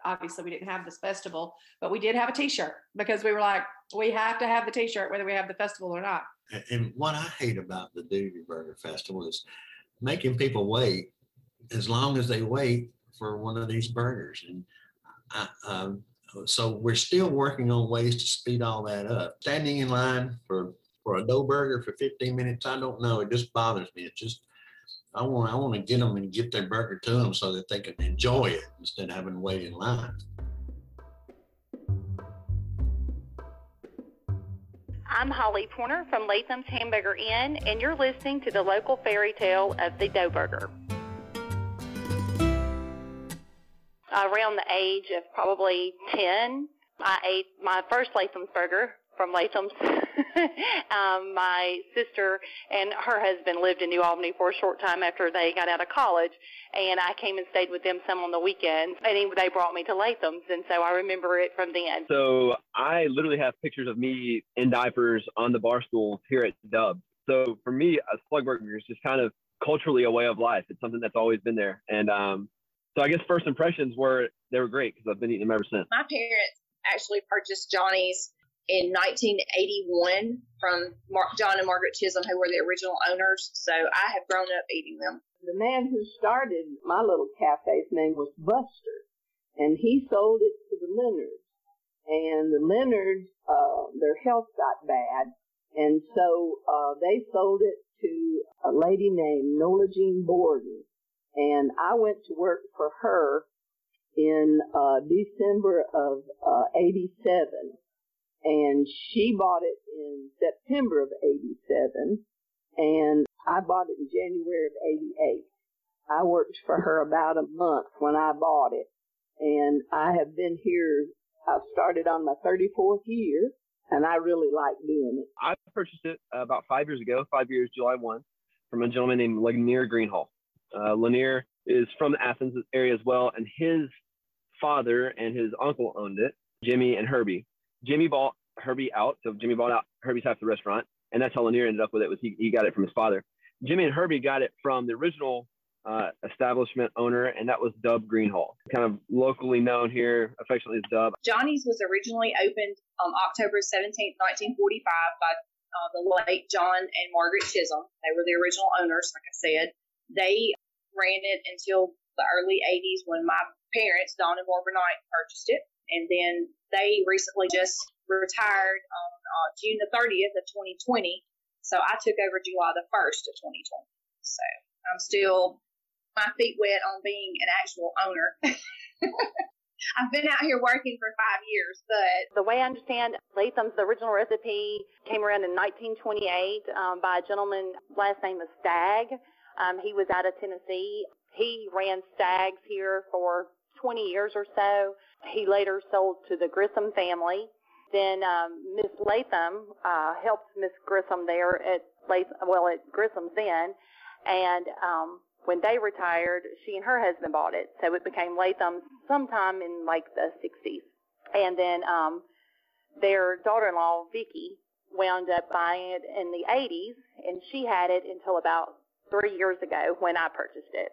obviously we didn't have this festival, but we did have a t-shirt because we were like, we have to have the t-shirt whether we have the festival or not. And what I hate about the Dudie Burger Festival is making people wait as long as they wait for one of these burgers. And I, um, so we're still working on ways to speed all that up. Standing in line for for a dough burger for 15 minutes, I don't know. It just bothers me. It just I want I want to get them and get their burger to them so that they can enjoy it instead of having to wait in line. I'm Holly Porter from Latham's Hamburger Inn, and you're listening to the local fairy tale of the dough burger. Around the age of probably 10, I ate my first Latham's burger from Latham's. *laughs* um, my sister and her husband lived in New Albany for a short time after they got out of college, and I came and stayed with them some on the weekends, and they brought me to Latham's, and so I remember it from then. So I literally have pictures of me in diapers on the bar stools here at Dub. So for me, a slug burger is just kind of culturally a way of life. It's something that's always been there, and um, so I guess first impressions were they were great because I've been eating them ever since. My parents actually purchased Johnny's in 1981 from Mar- John and Margaret Chisholm, who were the original owners. So I have grown up eating them. The man who started my little cafe's name was Buster, and he sold it to the Leonards. And the Leonards, uh, their health got bad, and so uh, they sold it to a lady named Nola Jean Borden. And I went to work for her in uh, December of uh, 87 and she bought it in September of 87 and I bought it in January of 88. I worked for her about a month when I bought it and I have been here, I started on my 34th year and I really like doing it. I purchased it about five years ago, five years, July 1, from a gentleman named Lanier Greenhall. Uh, Lanier is from the Athens area as well, and his father and his uncle owned it, Jimmy and Herbie. Jimmy bought Herbie out, so Jimmy bought out Herbie's half the restaurant, and that's how Lanier ended up with it. Was he, he got it from his father. Jimmy and Herbie got it from the original uh, establishment owner, and that was Dub Greenhall, kind of locally known here, affectionately as Dub. Johnny's was originally opened on October 17, 1945, by uh, the late John and Margaret Chisholm. They were the original owners, like I said. They ran it until the early 80s when my parents, Don and Barbara Knight, purchased it. And then they recently just retired on uh, June the 30th of 2020. So I took over July the 1st of 2020. So I'm still my feet wet on being an actual owner. *laughs* I've been out here working for five years, but the way I understand Latham's original recipe came around in 1928 um, by a gentleman. Last name is Stagg. Um, he was out of Tennessee. He ran Stags here for 20 years or so. He later sold to the Grissom family. Then um, Miss Latham uh, helped Miss Grissom there at Latham, well at Grissom's then, and um, when they retired, she and her husband bought it, so it became Latham's sometime in like the 60s. And then um, their daughter-in-law Vicky wound up buying it in the 80s, and she had it until about three years ago when I purchased it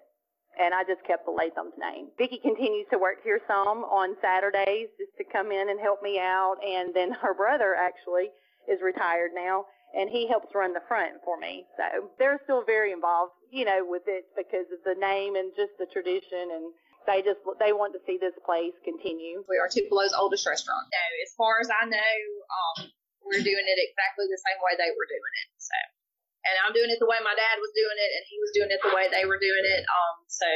and I just kept the Latham's name. Vicki continues to work here some on Saturdays just to come in and help me out, and then her brother actually is retired now, and he helps run the front for me. So they're still very involved, you know, with it because of the name and just the tradition and they just they want to see this place continue. We are Tupelo's oldest restaurant. So as far as I know, um, we're doing it exactly the same way they were doing it. So, and I'm doing it the way my dad was doing it, and he was doing it the way they were doing it. Um, so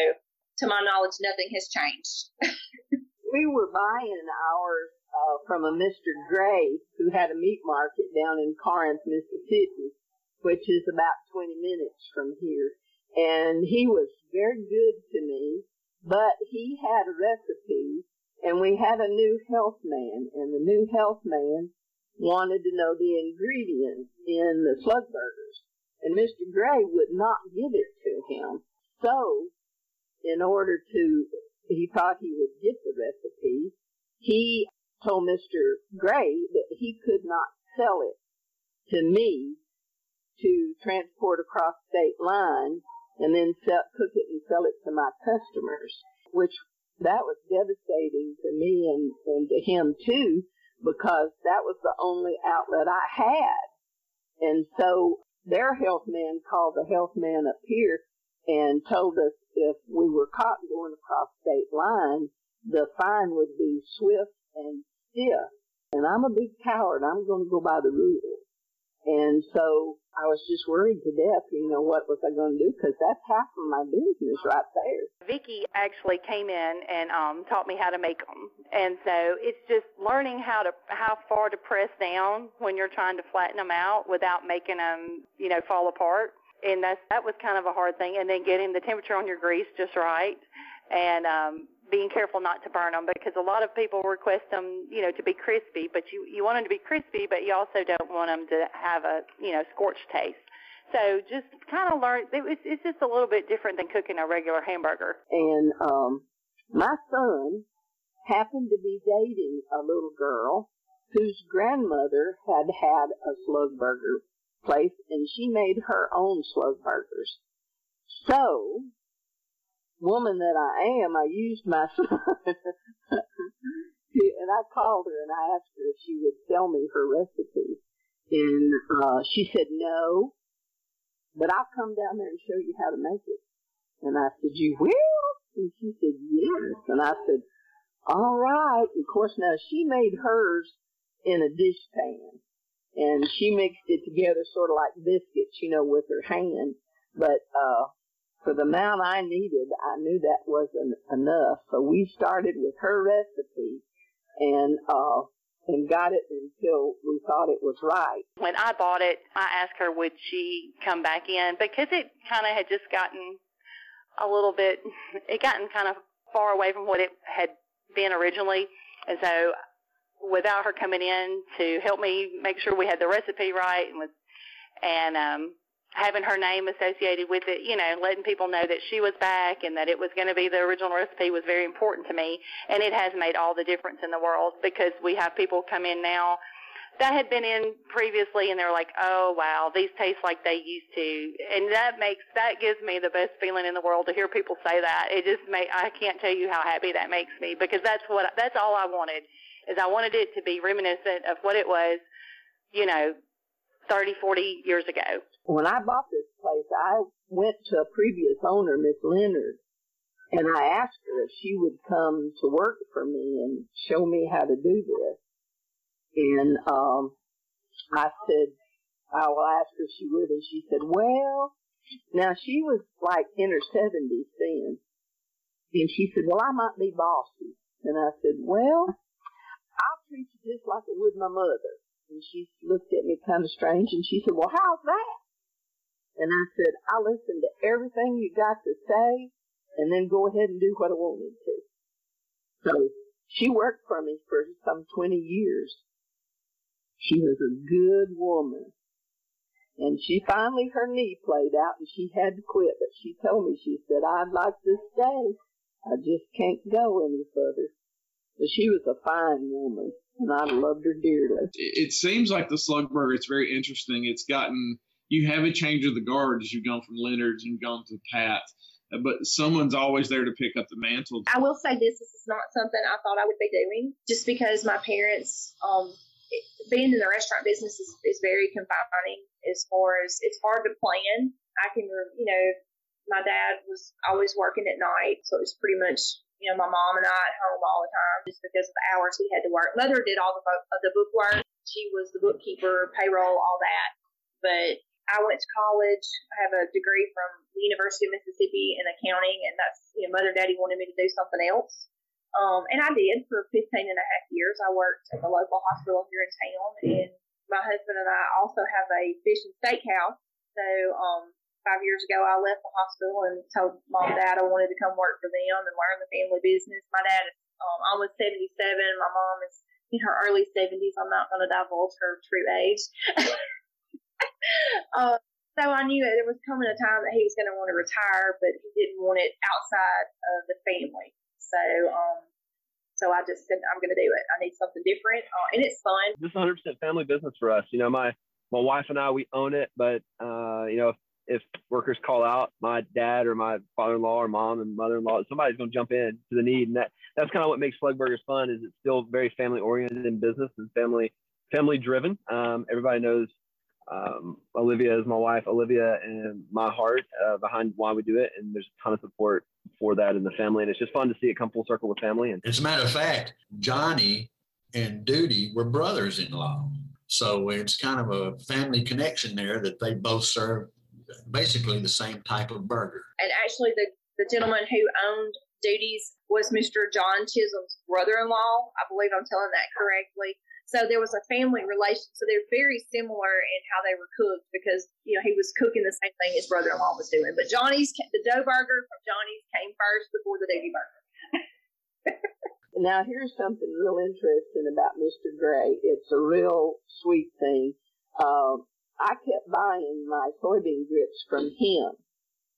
to my knowledge, nothing has changed. *laughs* we were buying ours uh, from a Mr. Gray who had a meat market down in Corinth, Mississippi, which is about 20 minutes from here. And he was very good to me, but he had a recipe and we had a new health man and the new health man wanted to know the ingredients in the slug burgers and Mr. Gray would not give it to him. So in order to, he thought he would get the recipe, he told Mr. Gray that he could not sell it to me to transport across state lines and then sell, cook it and sell it to my customers, which that was devastating to me and, and to him too, because that was the only outlet I had. And so their health man called the health man up here and told us if we were caught going across state lines, the fine would be swift and stiff. And I'm a big coward. I'm going to go by the rules. And so I was just worried to death, you know, what was I going to do? Because that's half of my business right there. Vicki actually came in and um, taught me how to make them, and so it's just learning how to how far to press down when you're trying to flatten them out without making them, you know, fall apart. And that's that was kind of a hard thing. And then getting the temperature on your grease just right, and um, being careful not to burn them because a lot of people request them, you know, to be crispy, but you you want them to be crispy, but you also don't want them to have a you know scorched taste. So just kind of learn. It's, it's just a little bit different than cooking a regular hamburger. And um, my son happened to be dating a little girl whose grandmother had had a slug burger place, and she made her own slug burgers. So woman that I am, I used my *laughs* son. and I called her and I asked her if she would tell me her recipe. And uh, she said no, but I'll come down there and show you how to make it. And I said, you will? And she said, yes. And I said, all right. Of course, now she made hers in a dish pan. And she mixed it together sort of like biscuits, you know, with her hand. But, uh, for the amount I needed, I knew that wasn't enough. So we started with her recipe and, uh, and got it until we thought it was right. When I bought it, I asked her would she come back in because it kind of had just gotten a little bit, it gotten kind of far away from what it had been originally. And so without her coming in to help me make sure we had the recipe right and with, and, um, having her name associated with it, you know, letting people know that she was back and that it was going to be the original recipe was very important to me. And it has made all the difference in the world because we have people come in now that had been in previously and they're like, oh wow, these taste like they used to. And that makes, that gives me the best feeling in the world to hear people say that. It just make, I can't tell you how happy that makes me because that's what, that's all I wanted is I wanted it to be reminiscent of what it was, you know, 30, 40 years ago. When I bought this place, I went to a previous owner, Miss Leonard, and I asked her if she would come to work for me and show me how to do this. And um, I said, I will ask her if she would. And she said, well, now she was like in her 70s then. And she said, well, I might be bossy. And I said, well, I'll treat you just like I would my mother. And she looked at me kind of strange and she said, well, how's that? And I said, I'll listen to everything you got to say and then go ahead and do what I want wanted to. So she worked for me for some 20 years. She was a good woman. And she finally, her knee played out and she had to quit, but she told me, she said, I'd like to stay. I just can't go any further. But she was a fine woman and I loved her dearly. It, seems like the slug burger, it's very interesting. It's gotten, you have a change of the guard as you've gone from Leonard's and gone to Pat, but someone's always there to pick up the mantle. I will say this: this is not something I thought I would be doing, just because my parents, um, being in the restaurant business is, is very confining as far as it's hard to plan. I can, you know, my dad was always working at night, so it was pretty much you know, my mom and I at home all the time just because of the hours he had to work. Mother did all the book, the book work, She was the bookkeeper, payroll, all that. But I went to college. I have a degree from the University of Mississippi in accounting, and that's, you know, mother and daddy wanted me to do something else. Um, and I did for 15 and a half years. I worked at the local hospital here in town, and my husband and I also have a fish and steakhouse. So, um, five years ago, I left the hospital and told mom and dad I wanted to come work for them and learn the family business. My dad is um, almost 77. My mom is in her early 70s. I'm not going to divulge her true age. *laughs* *laughs* uh, so I knew that there was coming a time that he was going to want to retire, but he didn't want it outside of the family. So, um, so I just said, I'm going to do it. I need something different, uh, and it's fun. This is 100% family business for us. You know, my my wife and I we own it, but uh, you know, if, if workers call out, my dad or my father-in-law or mom and mother-in-law, somebody's going to jump in to the need, and that that's kind of what makes Slug Burgers fun. Is it's still very family-oriented in business and family family driven. Um, everybody knows um, Olivia is my wife, Olivia, and my heart uh, behind why we do it. And there's a ton of support for that in the family. And it's just fun to see it come full circle with family. And as a matter of fact, Johnny and Dudie were brothers in law. So it's kind of a family connection there that they both serve basically the same type of burger. And actually, the, the gentleman who owned Dudie's was Mr. John Chisholm's brother in law. I believe I'm telling that correctly. So there was a family relation. So they're very similar in how they were cooked because you know he was cooking the same thing his brother-in-law was doing. But Johnny's the dough burger from Johnny's came first before the Dudie burger. *laughs* now here's something real interesting about Mr. Gray. It's a real sweet thing. Uh, I kept buying my soybean grits from him,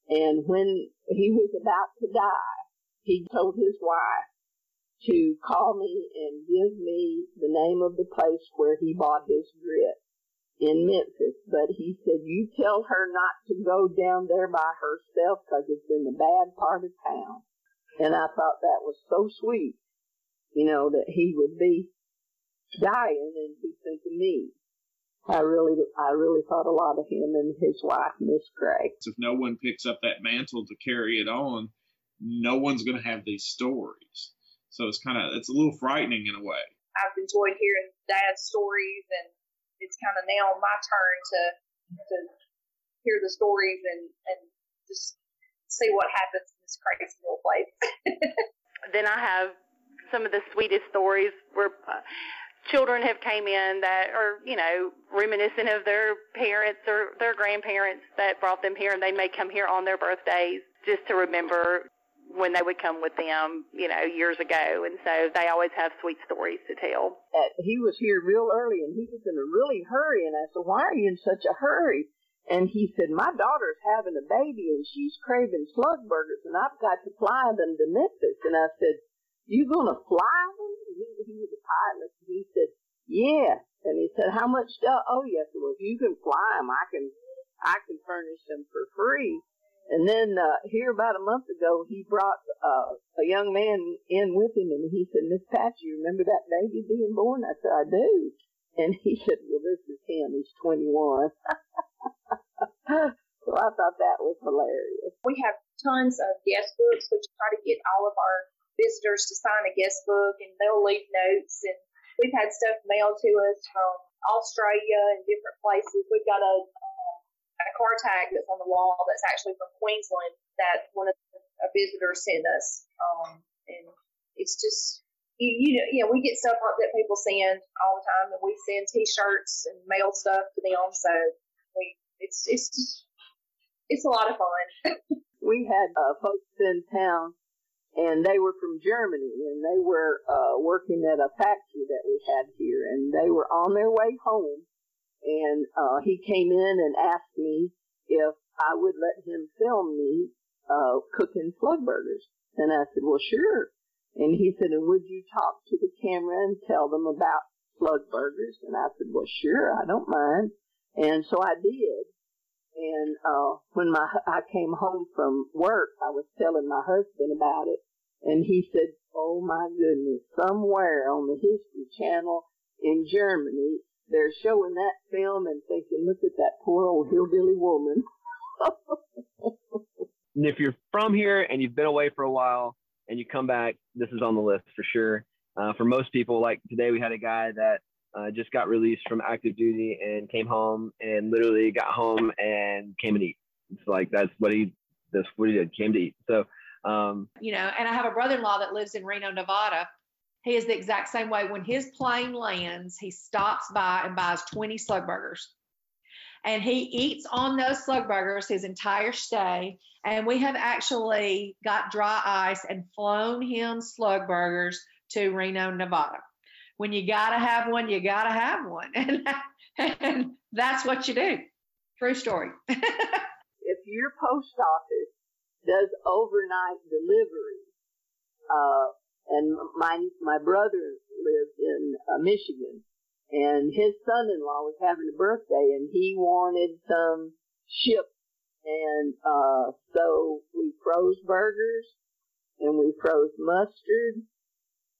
and when he was about to die, he told his wife to call me and give me the name of the place where he bought his grit in Memphis. But he said, you tell her not to go down there by herself because it's in the bad part of town. And I thought that was so sweet, you know, that he would be dying and be thinking me. I really, I really thought a lot of him and his wife, Miss Gray. If no one picks up that mantle to carry it on, no one's going to have these stories. So it's kind of it's a little frightening in a way. I've enjoyed hearing Dad's stories, and it's kind of now my turn to to hear the stories and and just see what happens in this crazy little place. *laughs* then I have some of the sweetest stories where. Uh, children have came in that are you know reminiscent of their parents or their grandparents that brought them here and they may come here on their birthdays just to remember when they would come with them, you know, years ago. And so they always have sweet stories to tell. He was here real early and he was in a really hurry. And I said, Why are you in such a hurry? And he said, My daughter's having a baby and she's craving slug burgers and I've got to fly them to Memphis. And I said, "You're gonna fly them? And he, he was a pilot. And he said, Yeah. And he said, How much do oh yes, well if you can fly them, I can I can furnish them for free. And then uh, here about a month ago, he brought uh, a young man in with him, and he said, "Miss Pat, you remember that baby being born?" I said, "I do." And he *laughs* said, "Well, this is him. He's 21." *laughs* so I thought that was hilarious. We have tons of guest books. We try to get all of our visitors to sign a guest book, and they'll leave notes. And we've had stuff mailed to us from Australia and different places. We've got a a car tag that's on the wall that's actually from Queensland that one of the, a visitor sent us. Um, and it's just, you, you know, yeah, we get stuff that people send all the time, and we send T-shirts and mail stuff to them. So we, it's it's it's a lot of fun. *laughs* we had uh, folks in town, and they were from Germany, and they were uh, working at a factory that we had here, and they were on their way home and uh, he came in and asked me if I would let him film me uh, cooking slug burgers. And I said, well, sure. And he said, and would you talk to the camera and tell them about slug burgers? And I said, well, sure, I don't mind. And so I did. And uh, when my I came home from work, I was telling my husband about it, and he said, "Oh my goodness! Somewhere on the History Channel in Germany, they're showing that film and thinking, look at that poor old hillbilly woman. *laughs* And if you're from here and you've been away for a while and you come back, this is on the list for sure. Uh, for most people, like today, we had a guy that Uh, just got released from active duty and came home and literally got home and came and eat. It's like that's what he that's what he did. Came to eat. So um, you know, and I have a brother-in-law that lives in Reno, Nevada. He is the exact same way. When his plane lands, he stops by and buys 20 slug burgers. And he eats on those slug burgers his entire stay. And we have actually got dry ice and flown him slug burgers to Reno, Nevada. When you gotta have one, you gotta have one. *laughs* And, and that's what you do. True story. *laughs* if your post office does overnight delivery, uh, and my my brother lives in uh, Michigan, and his son-in-law was having a birthday, and he wanted some shipped, and uh, so we froze burgers, and we froze mustard,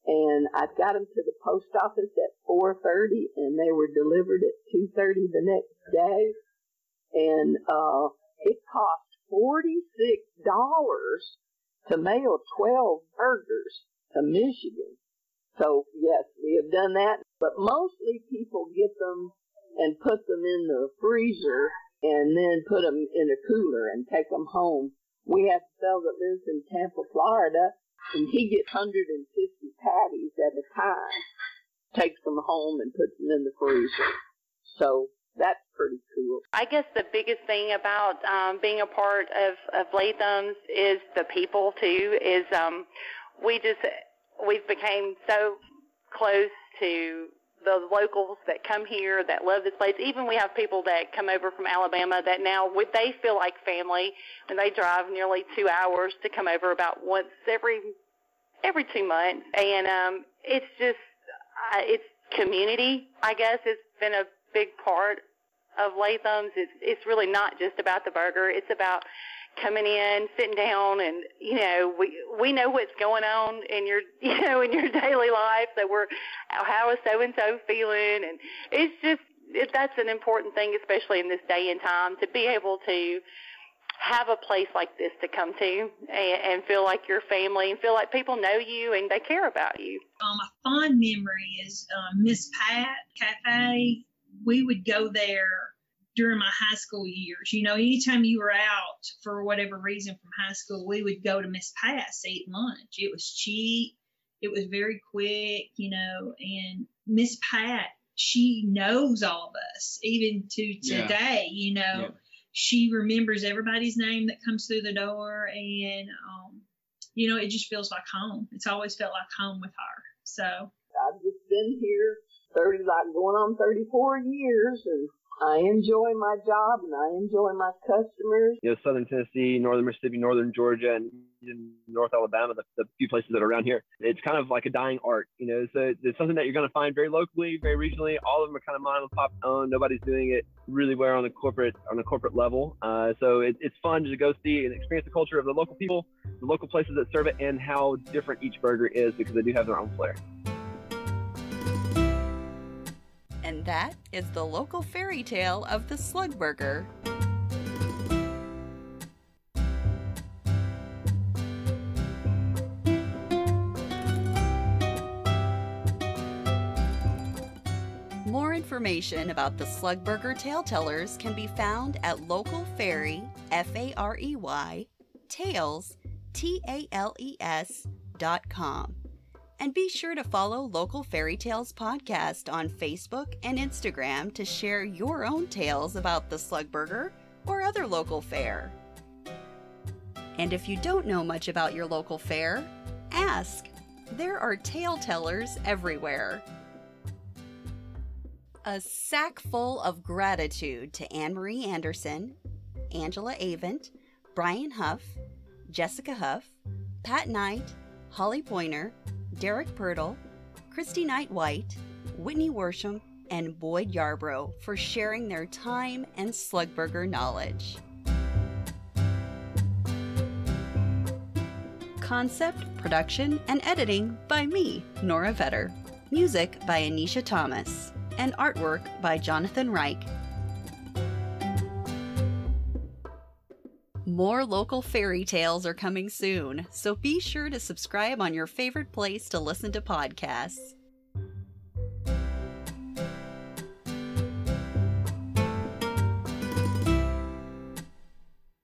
and I got them to the post office at 4:30, and they were delivered at 2:30 the next day, and uh, it cost forty-six dollars to mail twelve burgers to Michigan. So yes, we have done that, but mostly people get them and put them in the freezer and then put them in a cooler and take them home. We have a fellow that lives in Tampa, Florida, and he gets 150 patties at a time, takes them home and puts them in the freezer. So that's pretty cool. I guess the biggest thing about um, being a part of, of Latham's is the people too. Is um, we just we've became so close to the locals that come here that love this place. Even we have people that come over from Alabama that now would they feel like family and they drive nearly two hours to come over about once every every two months. And um, it's just uh, it's community. I guess it's been a big part of Latham's. It's it's really not just about the burger. It's about coming in, sitting down, and you know we we know what's going on in your *laughs* you know in your daily life. So we're how is so and so feeling, and it's just it, that's an important thing, especially in this day and time, to be able to have a place like this to come to and, and feel like your family and feel like people know you and they care about you. Um, a fond memory is um, Miss Pat Cafe we would go there during my high school years. You know, anytime you were out for whatever reason from high school, we would go to Miss Pat's eat lunch. It was cheap. It was very quick, you know, and Miss Pat, she knows all of us, even to today, yeah. you know. Yeah. She remembers everybody's name that comes through the door and um, you know, it just feels like home. It's always felt like home with her. So I've just been here 30, like going on 34 years and I enjoy my job and I enjoy my customers. You know, Southern Tennessee, Northern Mississippi, Northern Georgia, and North Alabama, the, the few places that are around here. It's kind of like a dying art, you know. So it's something that you're going to find very locally, very regionally. All of them are kind of mom and pop owned. Nobody's doing it really well on the corporate on the corporate level. Uh, so it, it's fun to go see and experience the culture of the local people, the local places that serve it, and how different each burger is because they do have their own flair. That is the local fairy tale of the slug burger. More information about the Slug Burger Tale Tellers can be found at Local Fairy, F A R E Y, Tales, T A L E S, dot com. And be sure to follow Local Fairy Tales Podcast on Facebook and Instagram to share your own tales about the Slugburger or other local fare. And if you don't know much about your local fare, ask. There are tale tellers everywhere. A sack full of gratitude to Anne Marie Anderson, Angela Avent, Brian Huff, Jessica Huff, Pat Knight, Holly Pointer, Derek Purtle, Christy Knight White, Whitney Worsham, and Boyd Yarbrough for sharing their time and Slugburger knowledge. Concept, production, and editing by me, Nora Vetter. Music by Anisha Thomas. And artwork by Jonathan Reich More local fairy tales are coming soon, so be sure to subscribe on your favorite place to listen to podcasts.